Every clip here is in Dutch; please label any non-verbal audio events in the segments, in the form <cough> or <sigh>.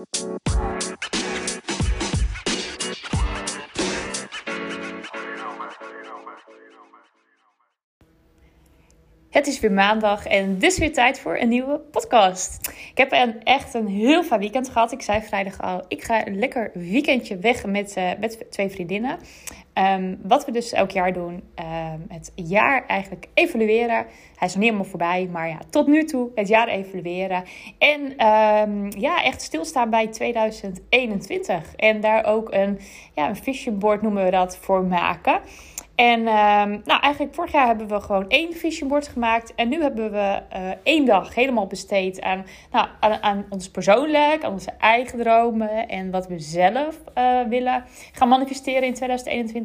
Het is weer maandag en dus weer tijd voor een nieuwe podcast. Ik heb een, echt een heel fijn weekend gehad. Ik zei vrijdag al, ik ga een lekker weekendje weg met, uh, met twee vriendinnen. Um, wat we dus elk jaar doen, um, het jaar eigenlijk evalueren. Hij is nog niet helemaal voorbij, maar ja, tot nu toe het jaar evalueren. En um, ja, echt stilstaan bij 2021. En daar ook een, ja, een vision board noemen we dat voor maken. En nou, eigenlijk vorig jaar hebben we gewoon één vision board gemaakt. En nu hebben we uh, één dag helemaal besteed aan, nou, aan, ons persoonlijk, aan onze eigen dromen en wat we zelf uh, willen gaan manifesteren in 2021.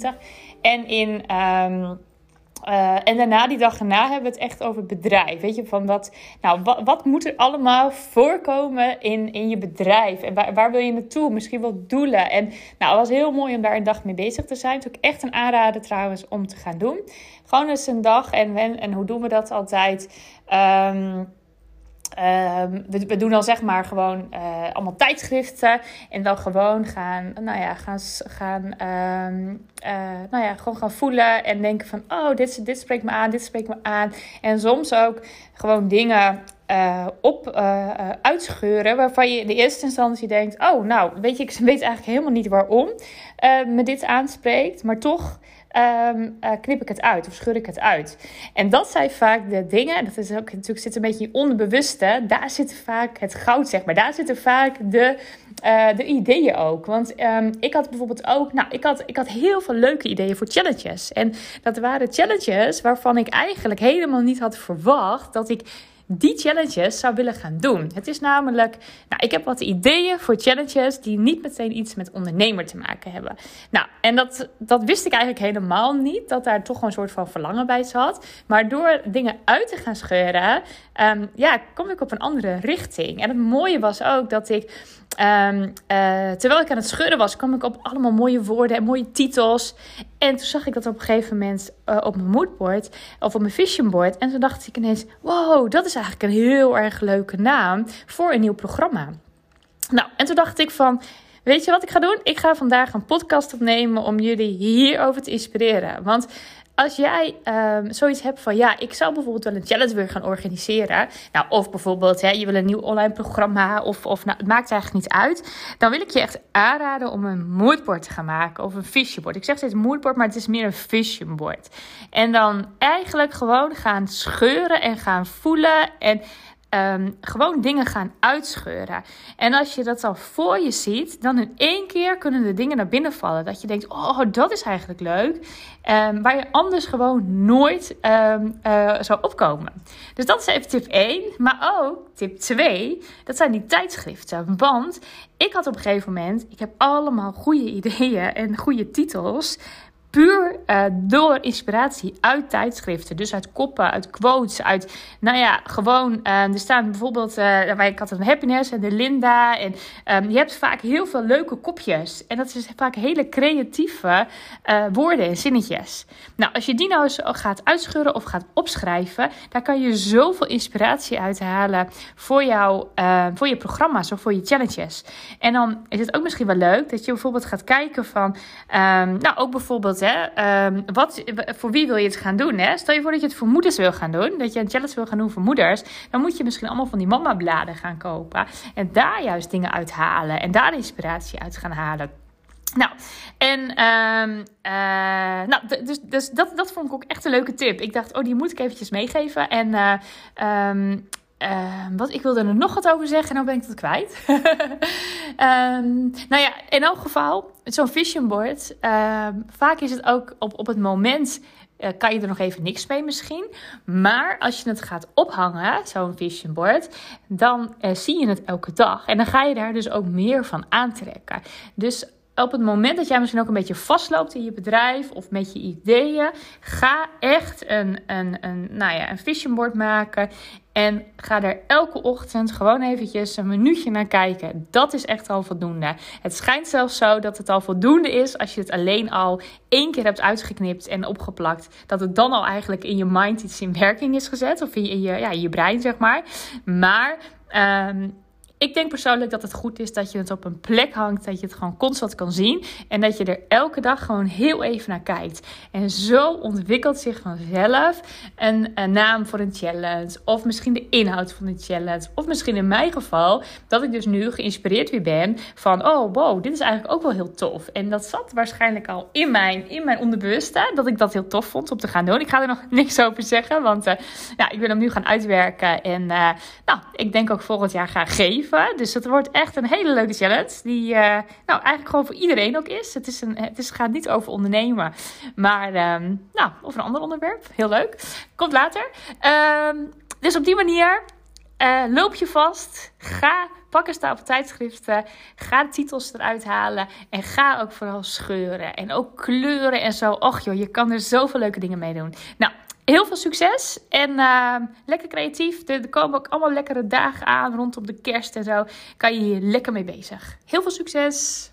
En in um, uh, en daarna, die dag erna, hebben we het echt over bedrijf. Weet je, van wat, nou, wat, wat moet er allemaal voorkomen in, in je bedrijf? En waar, waar wil je naartoe? Misschien wel doelen. En nou, het was heel mooi om daar een dag mee bezig te zijn. Het is ook echt een aanrader trouwens om te gaan doen. Gewoon eens een dag. En, en, en hoe doen we dat altijd? Um, uh, we, doen dan zeg maar gewoon uh, allemaal tijdschriften. En dan gewoon gaan, nou ja, gaan, gaan, uh, nou ja, gewoon gaan voelen. En denken van, oh, dit, dit spreekt me aan, dit spreekt me aan. En soms ook gewoon dingen uh, op uitscheuren. Waarvan je in de eerste instantie denkt: Oh, nou, weet je, ik weet eigenlijk helemaal niet waarom me dit aanspreekt. Maar toch um, uh, knip ik het uit of scheur ik het uit. En dat zijn vaak de dingen, dat is ook natuurlijk zit een beetje in onderbewuste, daar zit vaak het goud, zeg maar. Daar zitten vaak de, uh, de ideeën ook. Want um, ik had bijvoorbeeld ook, nou, ik had, ik had heel veel leuke ideeën voor challenges. En dat waren challenges waarvan ik eigenlijk helemaal niet had verwacht dat ik die challenges zou willen gaan doen. Het is namelijk, nou, ik heb wat ideeën voor challenges die niet meteen iets met ondernemer te maken hebben. Nou, en dat, dat wist ik eigenlijk helemaal niet, dat daar toch een soort van verlangen bij zat. Maar door dingen uit te gaan scheuren, um, ja, kom ik op een andere richting. En het mooie was ook dat ik Um, uh, terwijl ik aan het schudden was, kwam ik op allemaal mooie woorden en mooie titels. En toen zag ik dat op een gegeven moment uh, op mijn moodboard of op mijn vision board. En toen dacht ik ineens: wow, dat is eigenlijk een heel erg leuke naam voor een nieuw programma. Nou, en toen dacht ik van. Weet je wat ik ga doen? Ik ga vandaag een podcast opnemen om jullie hierover te inspireren. Want als jij um, zoiets hebt van ja, ik zou bijvoorbeeld wel een challenge willen gaan organiseren. Nou, of bijvoorbeeld hè, je wil een nieuw online programma. Of, of nou, het maakt eigenlijk niet uit. Dan wil ik je echt aanraden om een moodboard te gaan maken. Of een vision board. Ik zeg steeds moodboard, maar het is meer een vision board. En dan eigenlijk gewoon gaan scheuren en gaan voelen. En Um, gewoon dingen gaan uitscheuren. En als je dat al voor je ziet, dan in één keer kunnen de dingen naar binnen vallen. Dat je denkt, oh, dat is eigenlijk leuk. Um, waar je anders gewoon nooit um, uh, zou opkomen. Dus dat is even tip 1. Maar ook tip 2, dat zijn die tijdschriften. Want ik had op een gegeven moment, ik heb allemaal goede <laughs> ideeën en goede titels puur uh, door inspiratie uit tijdschriften. Dus uit koppen, uit quotes, uit, nou ja, gewoon, uh, er staan bijvoorbeeld, uh, ik had een Happiness en de Linda. En um, je hebt vaak heel veel leuke kopjes. En dat is vaak hele creatieve woorden en zinnetjes. Nou, als je die nou eens gaat uitscheuren of gaat opschrijven, daar kan je zoveel inspiratie uithalen voor, jou, voor je programma's of voor je challenges. En dan is het ook misschien wel leuk dat je bijvoorbeeld gaat kijken van, um, nou ook bijvoorbeeld um, wat, voor wie wil je het gaan doen? Hè? Stel je voor dat je het voor moeders wil gaan doen, dat je een challenge wil gaan doen voor moeders, dan moet je misschien allemaal van die mama-bladen gaan kopen en daar juist dingen uithalen en daar inspiratie uit gaan halen. Nou, en um, uh, nou, dus, dus dat, dat vond ik ook echt een leuke tip. Ik dacht, oh, die moet ik eventjes meegeven. En uh, uh, wat, ik wilde er nog wat over zeggen en nou ben ik het kwijt. um, <laughs> nou ja, in elk geval, zo'n vision board. Uh, vaak is het ook op, op het moment. Uh, kan je er nog even niks mee misschien. Maar als je het gaat ophangen, zo'n vision board, dan uh, zie je het elke dag. En dan ga je daar dus ook meer van aantrekken. Dus op het moment dat jij misschien ook een beetje vastloopt in je bedrijf of met je ideeën, ga echt een, een, een, nou ja, een vision board maken. En ga er elke ochtend gewoon eventjes een minuutje naar kijken. Dat is echt al voldoende. Het schijnt zelfs zo dat het al voldoende is als je het alleen al één keer hebt uitgeknipt en opgeplakt. Dat het dan al eigenlijk in je mind iets in werking is gezet. Of in je, ja, in je brein, zeg maar. Maar um, ik denk persoonlijk dat het goed is dat je het op een plek hangt, dat je het gewoon constant kan zien en dat je er elke dag gewoon heel even naar kijkt. En zo ontwikkelt zich vanzelf een, naam voor een challenge, of misschien de inhoud van de challenge, of misschien in mijn geval dat ik dus nu geïnspireerd weer ben van, oh wow, dit is eigenlijk ook wel heel tof. En dat zat waarschijnlijk al in mijn, in mijn onderbewuste, dat ik dat heel tof vond om te gaan doen. Ik ga er nog <laughs> niks over zeggen, want uh, ik wil hem nu gaan uitwerken en uh, nou, ik denk ook volgend jaar gaan geven. Dus het wordt echt een hele leuke challenge. Die uh, nou, eigenlijk gewoon voor iedereen ook is. Het, is een, het, is, gaat niet over ondernemen. Maar um, nou, over een ander onderwerp. Heel leuk. Komt later. Um, dus op die manier uh, loop je vast. Ga pak een stapel tijdschriften. Ga de titels eruit halen. En ga ook vooral scheuren. En ook kleuren en zo. Och joh, je kan er zoveel leuke dingen mee doen. Nou, heel veel succes en uh, lekker creatief. Er, komen ook allemaal lekkere dagen aan rondom de kerst en zo. Kan je hier lekker mee bezig. Heel veel succes!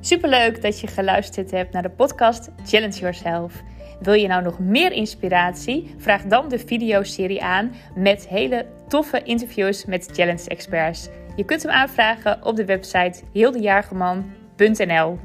Superleuk dat je geluisterd hebt naar de podcast Challenge Yourself. Wil je nou nog meer inspiratie? Vraag dan de videoserie aan met hele toffe interviews met challenge experts. Je kunt hem aanvragen op de website heeldejaargeman.nl.